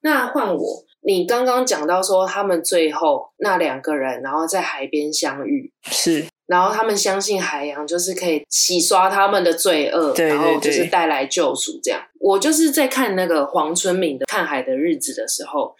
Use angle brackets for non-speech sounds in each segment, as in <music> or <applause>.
那换我，你刚刚讲到说他们最后那两个人，然后在海边相遇，是，然后他们相信海洋就是可以洗刷他们的罪恶，对对然后就是带来救赎。这样，我就是在看那个黄春明的《看海的日子》的时候，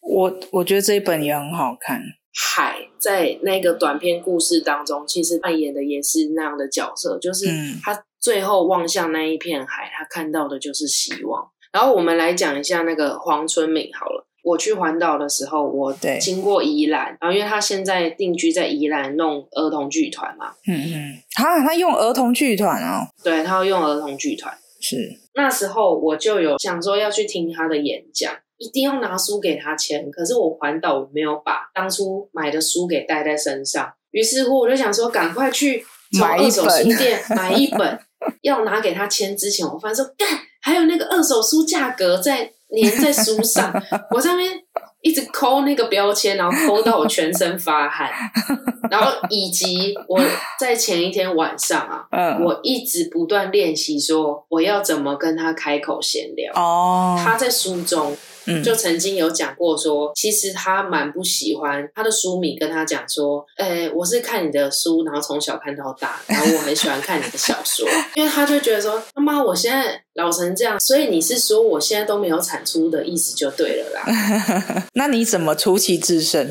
我我觉得这一本也很好看。海在那个短篇故事当中，其实扮演的也是那样的角色，就是嗯他最后望向那一片海，他看到的就是希望。然后我们来讲一下那个黄春明好了。我去环岛的时候，我对经过宜兰，然后因为他现在定居在宜兰弄儿童剧团嘛，嗯嗯，啊，他用儿童剧团哦，对他要用儿童剧团。是，那时候我就有想说要去听他的演讲，一定要拿书给他签。可是我环岛我没有把当初买的书给带在身上，于是乎我就想说赶快去从买一二手本书店买一本，<laughs> 要拿给他签之前，我发现说干还有那个二手书价格在粘在书上，<laughs> 我上面一直抠那个标签，然后抠到我全身发汗，<laughs> 然后以及我在前一天晚上啊，嗯，我一直不断练习说我要怎么跟他开口闲聊。哦，他在书中嗯就曾经有讲过说，其实他蛮不喜欢他的书迷跟他讲说，呃，我是看你的书，然后从小看到大，然后我很喜欢看你的小说，<laughs> 因为他就觉得说，妈妈，我现在老成这样，所以你是说我现在都没有产出的意思就对了啦。<laughs> 那你怎么出奇制胜？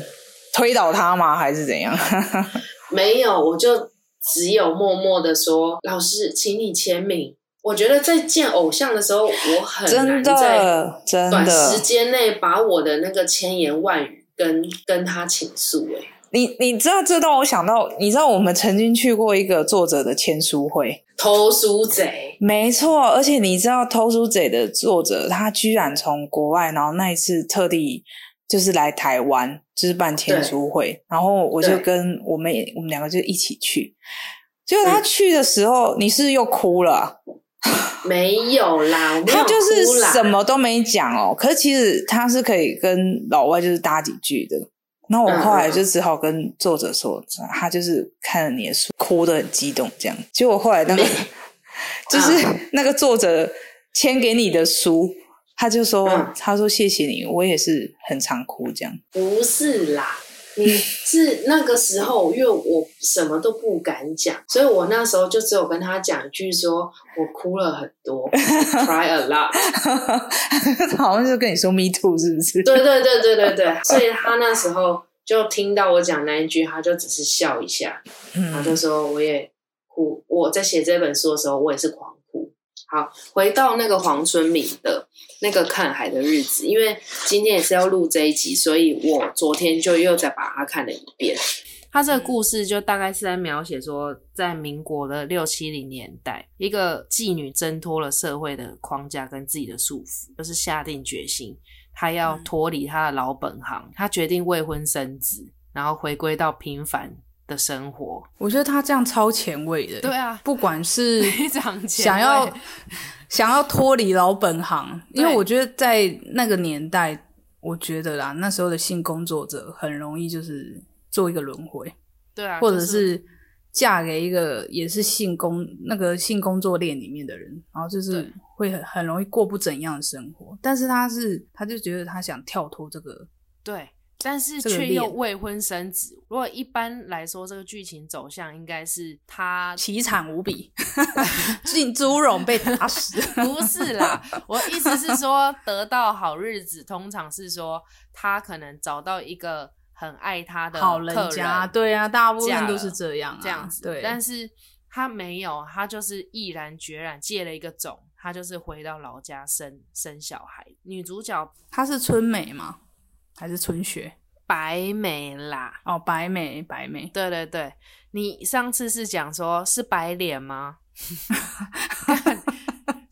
推倒他吗？还是怎样？<laughs> 没有，我就只有默默的说，老师，请你签名。我觉得在见偶像的时候，我很真难在短时的，间内把我的那个千言万语跟跟他倾诉、欸。你你知道这让我想到，你知道我们曾经去过一个作者的签书会，偷书贼，没错，而且你知道《偷书贼》的作者，他居然从国外，然后那一次特地就是来台湾，就是办签书会，然后我就跟我们我们两个就一起去。结果他嗯去的时候，你是又哭了啊？<laughs> 没有啦，他就是什么都没讲哦，可是其实他是可以跟老外就是搭几句的。那我后来就只好跟作者说，他就是看了你的书，哭得很激动，这样。结果后来那个 <laughs> 就是嗯那个作者签给你的书，他就说，嗯他说谢谢你，我也是很常哭这样。不是啦，你是那个时候，因为我什么都不敢讲，所以我那时候就只有跟他讲一句说，我哭了很多，cry a lot。<laughs> 好像就跟你说 me too 是不是？对对对对对对，所以他那时候就听到我讲那一句，他就只是笑一下，然后嗯就说我也哭，我在写这本书的时候，我也是狂哭。好，回到那个黄春明的那个看海的日子，因为今天也是要录这一集，所以我昨天就又再把它看了一遍。他这个故事就大概是在描写说，在民国的六七零年代，一个妓女挣脱了社会的框架跟自己的束缚，就是下定决心，她要嗯脱离她的老本行，她决定未婚生子，然后回归到平凡的生活。我觉得他这样超前卫的。对啊，不管是 <laughs> 非常想要想要脱离老本行，因为我觉得在那个年代，我觉得啦，那时候的性工作者很容易就是做一个轮回，对啊，或者是嫁给一个也是性工那个性工作链里面的人，然后就是会很很容易过不怎样的生活。但是他是他就觉得他想跳脱这个，对，但是这个却又未婚生子。如果一般来说，这个剧情走向应该是他凄惨无比，<laughs> 进猪笼被打死。<laughs> 不是啦，我意思是说，得到好日子，通常是说他可能找到一个很爱他的好人家，对啊，大部分都是这样、啊，这样子，对。但是他没有，他就是毅然决然借了一个种，他就是回到老家生生小孩。女主角她是春美吗？还是春雪？白眉啦，哦，白眉，白眉。对对对，你上次是讲说是白脸吗？<laughs>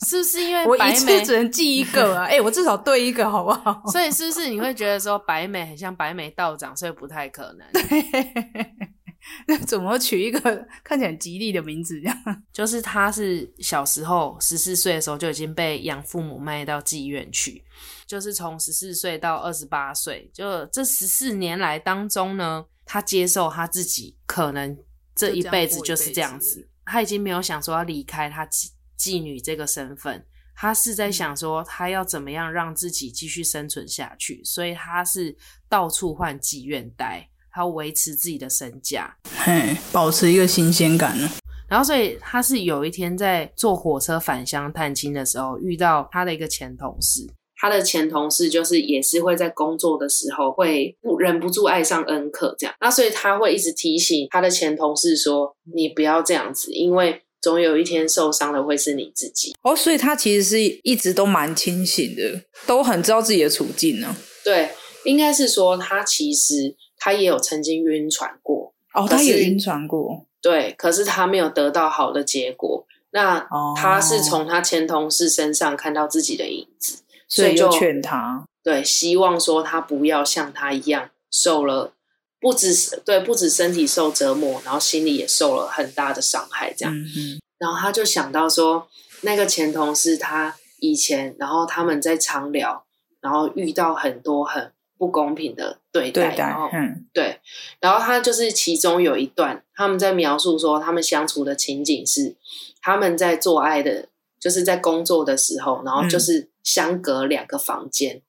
是不是因为我白美一次只能记一个啊！哎、我至少对一个好不好？所以是不是你会觉得说白眉很像白眉道长，所以不太可能？<laughs> <laughs> 那怎么取一个 <laughs> 看起来很吉利的名字？这样 <laughs> 就是他是小时候十四岁的时候就已经被养父母卖到妓院去，就是从十四岁到二十八岁，就这十四年来当中呢，他接受他自己可能这一辈子就是这样子，他已经没有想说要离开他妓妓女这个身份，他是在想说他要怎么样让自己继续生存下去，所以他是到处换妓院待，他维持自己的身价，嘿，保持一个新鲜感呢。然后，所以他是有一天在坐火车返乡探亲的时候，遇到他的一个前同事。他的前同事就是也是会在工作的时候会不忍不住爱上恩克这样。那所以他会一直提醒他的前同事说：“你不要这样子，因为总有一天受伤的会是你自己。”哦，所以他其实是一直都蛮清醒的，都很知道自己的处境呢。对，应该是说他其实他也有曾经晕船过。哦，他也晕船过。对，可是他没有得到好的结果。那他是从他前同事身上看到自己的影子，所以就劝他，对，希望说他不要像他一样受了不止对不止身体受折磨，然后心里也受了很大的伤害。这样，嗯然后他就想到说，那个前同事他以前，然后他们在常聊，然后遇到很多很。不公平的对待，然后对，然后他就是其中有一段，他们在描述说他们相处的情景是他们在做爱的，就是在工作的时候，然后就是相隔两个房间。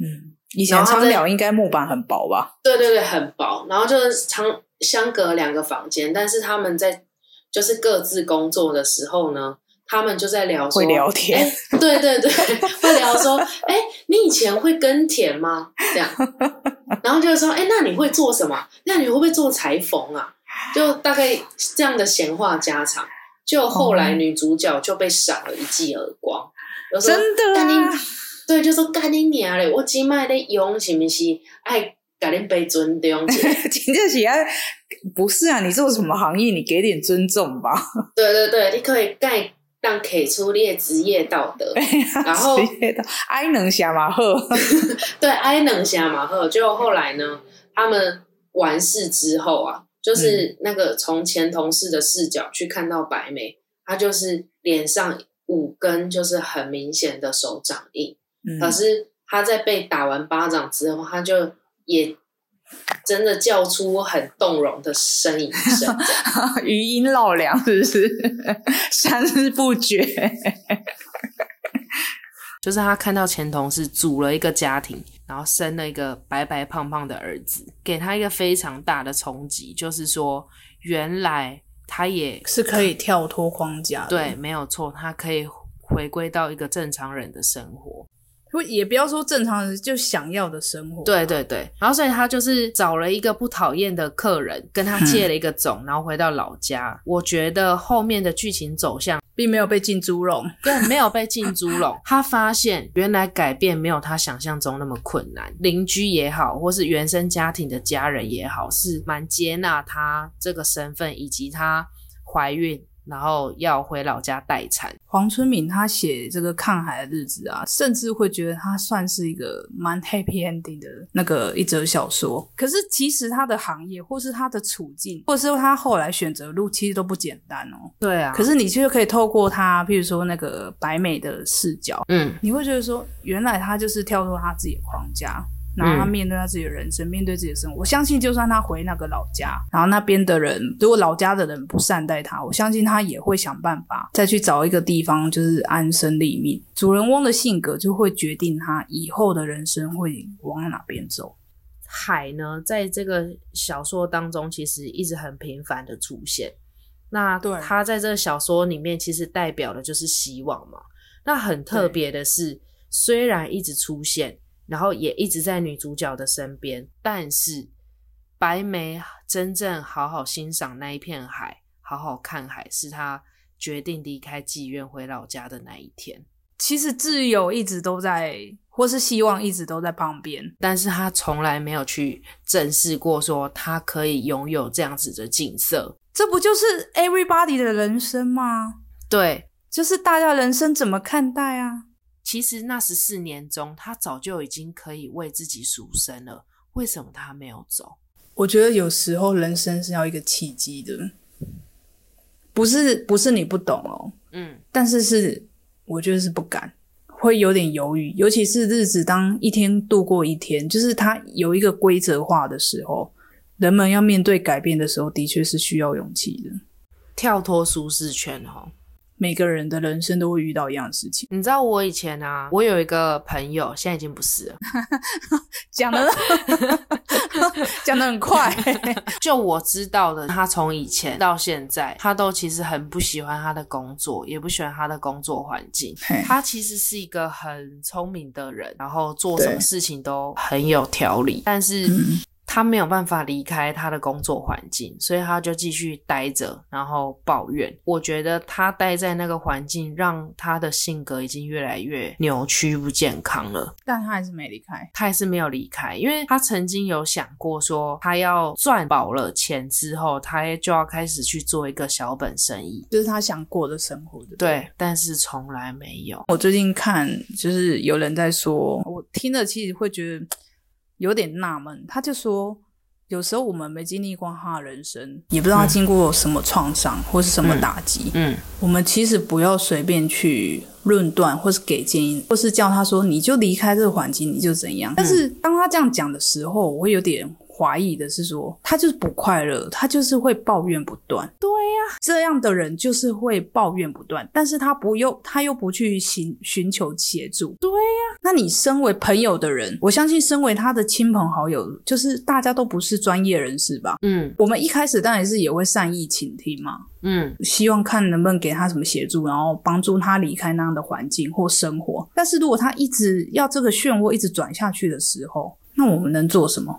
嗯，以前苍鸟应该木板很薄吧？对对对，很薄。然后就是相相隔两个房间，但是他们在就是各自工作的时候呢。他们就在聊，会聊天，对对对，<laughs> 会聊说，哎，你以前会耕田吗？这样，<laughs> 然后就是说，哎，那你会做什么？那你会不会做裁缝啊？就大概这样的闲话家常。就后来女主角就被赏了一记耳光，真的啊？对，就说干你娘嘞！我今麦咧用是不是爱给你被尊重？真正是啊，不是啊？你做什么行业？你给点尊重吧。对对对，你可以盖。让给出列职业道德，<laughs> 然后哀能下马赫，<laughs> 对，哀能下马赫。就后来呢，他们完事之后啊，就是那个从前同事的视角去看到白眉，他就是脸上五根就是很明显的手掌印，可是他在被打完巴掌之后，他就也。真的叫出很动容的呻吟声，<laughs> 余音绕梁，是不是？<laughs> 三日不绝。<laughs> 就是他看到前同事组了一个家庭，然后生了一个白白胖胖的儿子，给他一个非常大的冲击。就是说，原来他也是可以跳脱框架，对，没有错，他可以回归到一个正常人的生活。不也不要说正常人就想要的生活，对对对。然后所以他就是找了一个不讨厌的客人，跟他借了一个种，然后回到老家。我觉得后面的剧情走向并没有被进猪笼，对，没有被进猪笼。<laughs> 他发现原来改变没有他想象中那么困难，邻居也好，或是原生家庭的家人也好，是蛮接纳他这个身份，以及他怀孕。然后要回老家待产。黄春敏他写这个抗海的日子啊，甚至会觉得他算是一个蛮 happy ending 的那个一则小说。可是其实他的行业，或是他的处境，或是他后来选择路，其实都不简单哦。对啊。可是你却可以透过他，譬如说那个白美的视角，嗯，你会觉得说，原来他就是跳脱他自己的框架。然后他面对他自己的人生，面对自己的生活。我相信，就算他回那个老家，然后那边的人，如果老家的人不善待他，我相信他也会想办法再去找一个地方，就是安身立命。主人翁的性格就会决定他以后的人生会往哪边走。海呢，在这个小说当中，其实一直很频繁的出现。那他在这个小说里面，其实代表的就是希望嘛。那很特别的是，虽然一直出现。然后也一直在女主角的身边，但是白眉真正好好欣赏那一片海，好好看海，是她决定离开妓院回老家的那一天。其实挚友一直都在，或是希望一直都在旁边，但是他从来没有去正视过，说他可以拥有这样子的景色。这不就是 everybody 的人生吗？对，就是大家人生怎么看待啊？其实那十四年中，他早就已经可以为自己赎身了。为什么他没有走？我觉得有时候人生是要一个契机的，不是不是你不懂哦，嗯，但是是我觉得是不敢，会有点犹豫。尤其是日子当一天度过一天，就是他有一个规则化的时候，人们要面对改变的时候，的确是需要勇气的，跳脱舒适圈哦。每个人的人生都会遇到一样的事情。<laughs> 你知道我以前啊，我有一个朋友，现在已经不是了，<laughs> 讲的 <laughs> 讲的很快，就我知道的，他从以前到现在，他都其实很不喜欢他的工作，也不喜欢他的工作环境。他其实是一个很聪明的人，然后做什么事情都很有条理，但是。他没有办法离开他的工作环境，所以他就继续待着，然后抱怨。我觉得他待在那个环境，让他的性格已经越来越扭曲、不健康了。但他还是没离开，他还是没有离开，因为他曾经有想过说，他要赚饱了钱之后，他就要开始去做一个小本生意，就是他想过的生活。对，但是从来没有。我最近看，就是有人在说，我听了其实会觉得。有点纳闷，他就说，有时候我们没经历过他的人生，也不知道他经过什么创伤或是什么打击。嗯，我们其实不要随便去论断，或是给建议，或是叫他说你就离开这个环境，你就怎样。但是当他这样讲的时候，我会有点。怀疑的是说，他就是不快乐，他就是会抱怨不断。对呀，这样的人就是会抱怨不断，但是他不又他又不去寻寻求协助。对呀，那你身为朋友的人，我相信身为他的亲朋好友，就是大家都不是专业人士吧？嗯，我们一开始当然是也会善意倾听嘛。嗯，希望看能不能给他什么协助，然后帮助他离开那样的环境或生活。但是如果他一直要这个漩涡一直转下去的时候，那我们能做什么？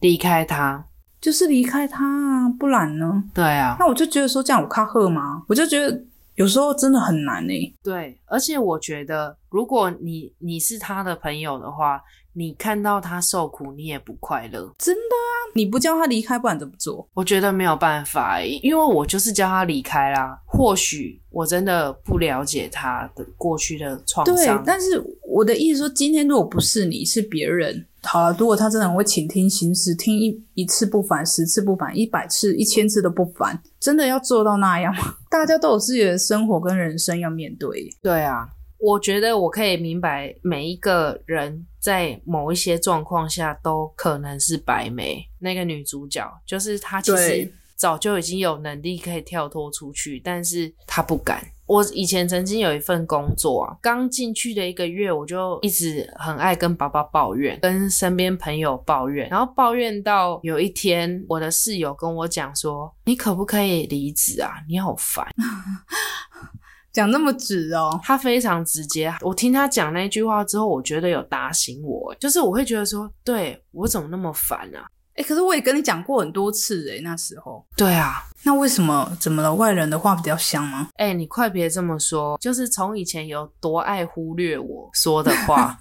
离开他，就是离开他啊，不然呢？对啊，那我就觉得说这样我卡赫吗？我就觉得有时候真的很难呢。对，而且我觉得，如果你你是他的朋友的话，你看到他受苦，你也不快乐。真的啊，你不叫他离开，不然怎么做？我觉得没有办法，因为我就是叫他离开啦。或许我真的不了解他的过去的创伤。对，但是我的意思说，今天如果不是你，是别人。好了，如果他真的很会倾听心事，听一一次不烦，十次不烦，一百次、一千次都不烦，真的要做到那样吗？大家都有自己的生活跟人生要面对。对啊，我觉得我可以明白，每一个人在某一些状况下都可能是白眉。那个女主角就是她，其实早就已经有能力可以跳脱出去，但是她不敢。我以前曾经有一份工作啊，刚进去的一个月，我就一直很爱跟爸爸抱怨，跟身边朋友抱怨，然后抱怨到有一天，我的室友跟我讲说：“你可不可以离职啊？你好烦。<laughs> ”讲那么直哦，他非常直接。我听他讲那句话之后，我觉得有打醒我，就是我会觉得说，对我怎么那么烦啊？哎，可是我也跟你讲过很多次哎，那时候。对啊，那为什么怎么了？外人的话比较香吗？哎，你快别这么说，就是从以前有多爱忽略我说的话，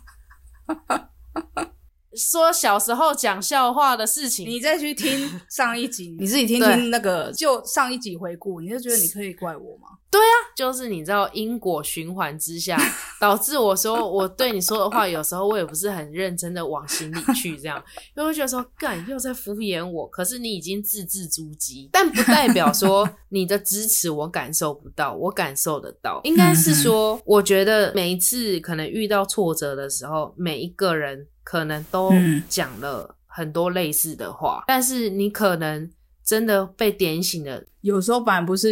<laughs> 说小时候讲笑话的事情，你再去听上一集，<laughs> 你自己听听那个就上一集回顾，你就觉得你可以怪我吗？对啊，就是你知道因果循环之下，<laughs> 导致我说我对你说的话，有时候我也不是很认真的往心里去，这样，<laughs> 因为觉得说干又在敷衍我，可是你已经字字珠玑，但不代表说你的支持我感受不到，我感受得到，应该是说，我觉得每一次可能遇到挫折的时候，每一个人可能都讲了很多类似的话，但是你可能。真的被点醒了，有时候反而不是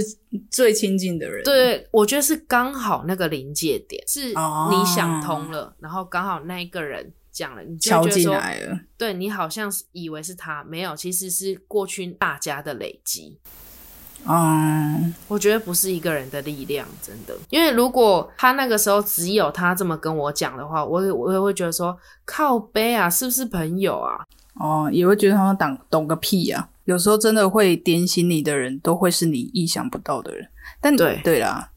最亲近的人。对，我觉得是刚好那个临界点，是你想通了，然后刚好那一个人讲了，你就进来了，对你好像是以为是他，没有，其实是过去大家的累积。嗯，我觉得不是一个人的力量，真的，因为如果他那个时候只有他这么跟我讲的话，我我也会觉得说靠背啊，是不是朋友啊？哦，也会觉得他们懂懂个屁呀。有时候真的会点醒你的人，都会是你意想不到的人。但对对啦，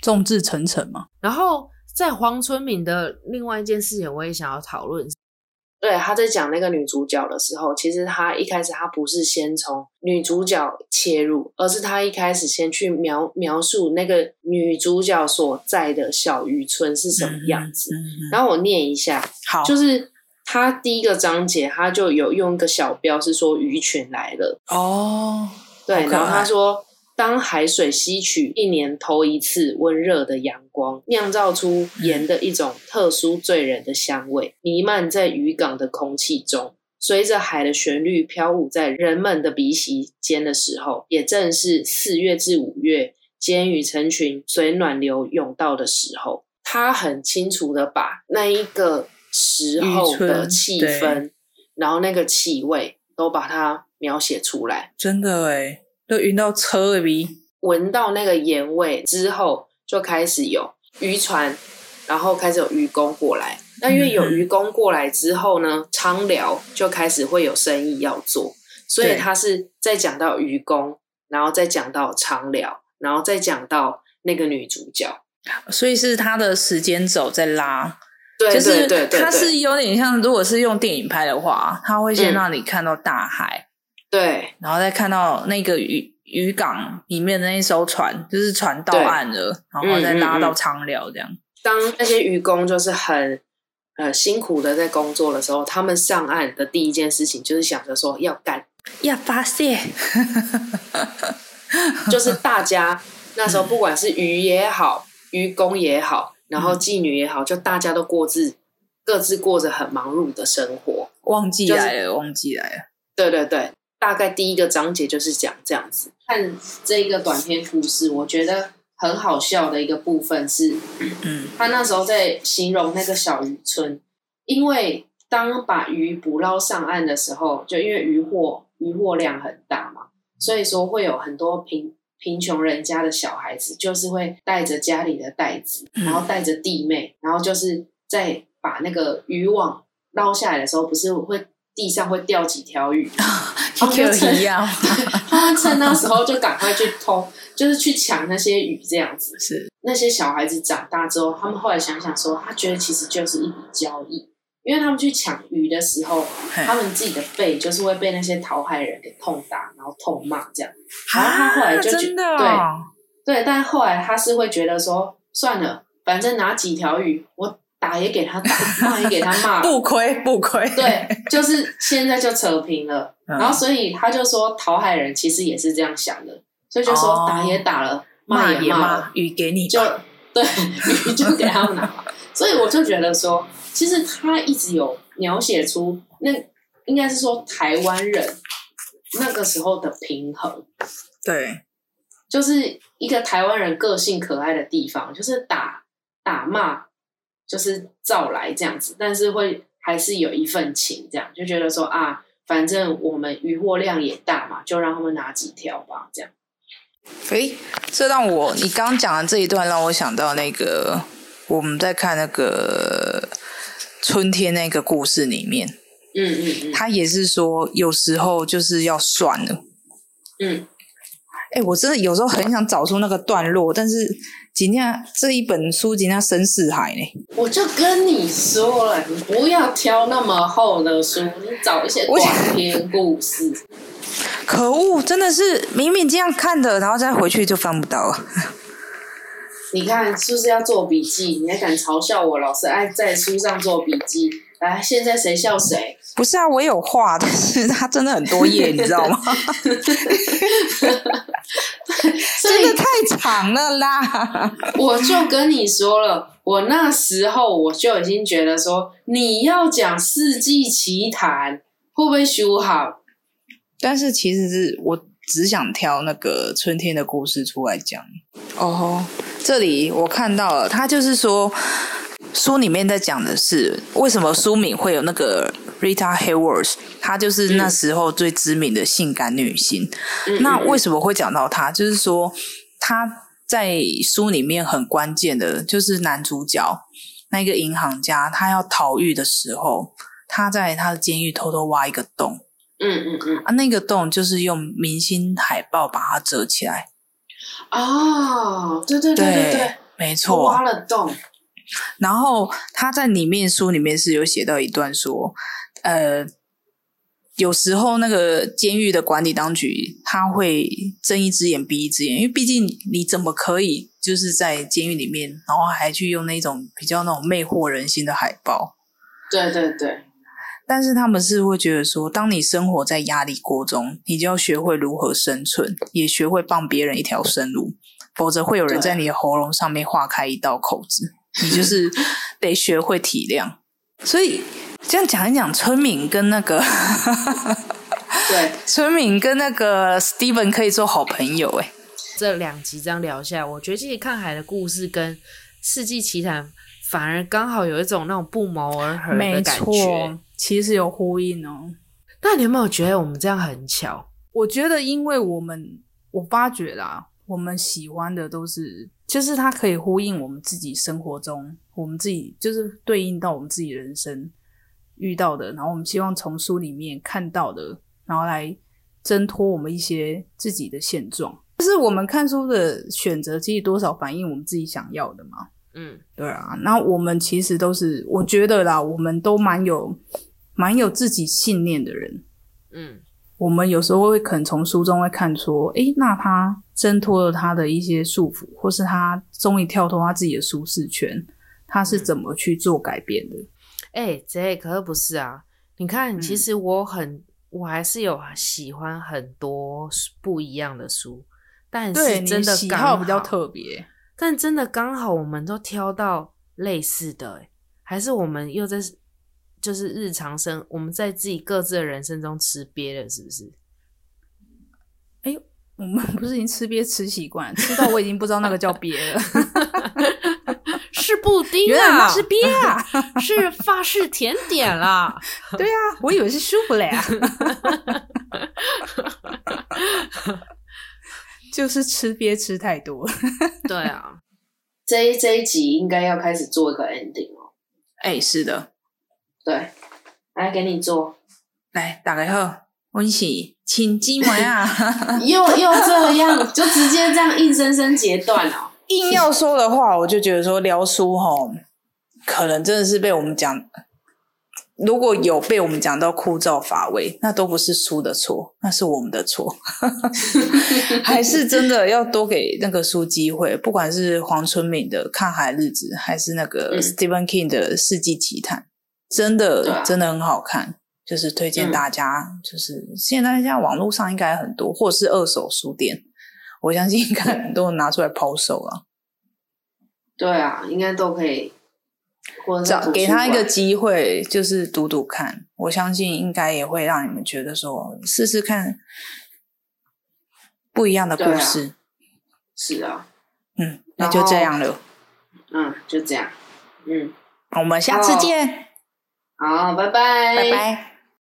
众志成城嘛。然后在黄春敏的另外一件事情，我也想要讨论。对，他在讲那个女主角的时候，其实他一开始他不是先从女主角切入，而是他一开始先去描描述那个女主角所在的小渔村是什么样子。然后我念一下，好，就是。他第一个章节，他就有用一个小标，是说鱼群来了哦。对，然后他说，当海水吸取一年头一次温热的阳光，酿造出盐的一种特殊醉人的香味，弥漫在渔港的空气中，随着海的旋律飘舞在人们的鼻息间的时候，也正是四月至五月。鲣鱼成群随暖流涌到的时候，他很清楚的把那一个时候的气氛，然后那个气味都把它描写出来。真的哎，都晕到车里，闻到那个盐味之后，就开始有渔船，然后开始有渔工过来。那因为有渔工过来之后呢，昌寮就开始会有生意要做，所以他是在讲到渔工，然后再讲到昌寮，然后再讲到那个女主角，所以是他的时间轴在拉，对就是对对，他是有点像，如果是用电影拍的话，他会先让你看到大海，对，然后再看到那个渔渔港里面的那艘船，就是船到岸了，然后再拉到昌寮这样。当那些渔工就是很。呃，辛苦的在工作的时候，他们上岸的第一件事情就是想着说要干，要发泄，<laughs> 就是大家那时候不管是鱼也好，渔工也好，然后妓女也好，就大家都过自各自过着很忙碌的生活，忘记来了，忘记来了。对对对，大概第一个章节就是讲这样子。看这个短篇故事，我觉得。很好笑的一个部分是，嗯，他那时候在形容那个小渔村，因为当把鱼捕捞上岸的时候，就因为渔获渔获量很大嘛，所以说会有很多贫贫穷人家的小孩子，就是会带着家里的袋子，然后带着弟妹，然后就是在把那个渔网捞下来的时候，不是会地上会掉几条鱼，<laughs> 他们一样，<laughs> 他们趁那时候就赶快去偷。就是去抢那些鱼这样子，是。那些小孩子长大之后，他们后来想想说，他觉得其实就是一笔交易，因为他们去抢鱼的时候，他们自己的背就是会被那些讨海人给痛打，然后痛骂这样。然后他后来就觉得，对对，但后来他是会觉得说，算了，反正拿几条鱼，我打也给他打，骂也给他骂，<laughs> 不亏不亏。对，就是现在就扯平了。然后所以他就说，讨海人其实也是这样想的。所以就说打也打了，骂也骂了，鱼给你就对，鱼就给他们拿。所以我就觉得说，其实他一直有描写出那应该是说台湾人那个时候的平衡。对，就是一个台湾人个性可爱的地方，就是打打骂就是照来这样子，但是会还是有一份情，这样就觉得说啊，反正我们渔获量也大嘛，就让他们拿几条吧，这样。诶，这让我你刚刚讲的这一段让我想到那个我们在看那个春天那个故事里面，嗯嗯嗯，他也是说有时候就是要算了，嗯，哎，我真的有时候很想找出那个段落，但是今天这一本书今天深似海呢，我就跟你说了，你不要挑那么厚的书，你找一些短篇故事。<laughs> 可恶，真的是明明这样看的，然后再回去就翻不到。你看是不是要做笔记？你还敢嘲笑我？老师爱在书上做笔记。来，现在谁笑谁？不是啊，我有画，但是它真的很多页，你知道吗？<laughs> 真的太长了啦！我就跟你说了，我那时候我就已经觉得说，你要讲《世纪奇谈》，会不会修好？但是其实是我只想挑那个春天的故事出来讲。哦，这里我看到了，他就是说书里面在讲的是为什么书名会有那个 Rita Hayworth，她就是那时候最知名的性感女星。那为什么会讲到她？就是说她在书里面很关键的，就是男主角那个银行家，他要逃狱的时候，他在他的监狱偷偷挖一个洞。嗯嗯嗯啊，那个洞就是用明星海报把它遮起来。哦，对对对对对，没错，挖了洞。然后他在里面书里面是有写到一段说，呃，有时候那个监狱的管理当局他会睁一只眼闭一只眼，因为毕竟你怎么可以就是在监狱里面，然后还去用那种比较那种魅惑人心的海报？对对对。但是他们是会觉得说，当你生活在压力锅中，你就要学会如何生存，也学会帮别人一条生路，否则会有人在你的喉咙上面划开一道口子。你就是 <laughs> 得学会体谅。所以这样讲一讲，村民跟那个对 <laughs> 村民跟那个 Steven 可以做好朋友。哎，这两集这样聊下来，我觉得其实看海的故事跟《世纪奇谈》反而刚好有一种那种不谋而合的感觉错。，其实有呼应哦。那你有没有觉得我们这样很巧？我觉得，因为我们我发觉啦，我们喜欢的都是，就是它可以呼应我们自己生活中，我们自己就是对应到我们自己人生遇到的，然后我们希望从书里面看到的，然后来挣脱我们一些自己的现状。就是我们看书的选择，其实多少反映我们自己想要的嘛。嗯，对啊，那我们其实都是，我觉得啦，我们都蛮有蛮有自己信念的人。嗯，我们有时候会可能从书中会看出，诶，那他挣脱了他的一些束缚，或是他终于跳脱他自己的舒适圈，他是怎么去做改变的？哎、这可是不是啊？你看，其实我很，我还是有喜欢很多不一样的书，但对，是真的刚喜好比较特别。但真的刚好我们都挑到类似的、欸，还是我们又在就是日常生我们在自己各自的人生中吃瘪了，是不是？哎我们不是已经吃瘪吃习惯，吃到我已经不知道那个叫瘪了。<laughs> 是布丁原来啊，那是瘪啊！<laughs> 是法式甜点啦。<laughs> 对啊，我以为是舒芙蕾啊。就是吃鳖吃太多。<laughs> 对啊，这一这一集应该要开始做一个 ending 哦。哎、是的，对，来给你做，来大家好，我是亲姊妹啊。<laughs> 又又这样，就直接这样硬生生截断哦。硬要说的话，我就觉得说聊书哈，可能真的是被我们讲，如果有被我们讲到枯燥乏味，那都不是书的错，那是我们的错。<laughs> 还是真的要多给那个书机会，不管是黄春敏的《看海日子》，还是那个嗯 Stephen King 的《世纪奇谈》，真的、啊真的很好看。就是推荐嗯大家，就是现在现在网络上应该很多，或者是二手书店，我相信应该很多人拿出来抛售了。对啊，应该都可以，找给他一个机会，就是读读看，我相信应该也会让你们觉得说，试试看不一样的故事。是啊，嗯，那就这样了，嗯，就这样，嗯，我们下次见，好，拜拜，拜拜。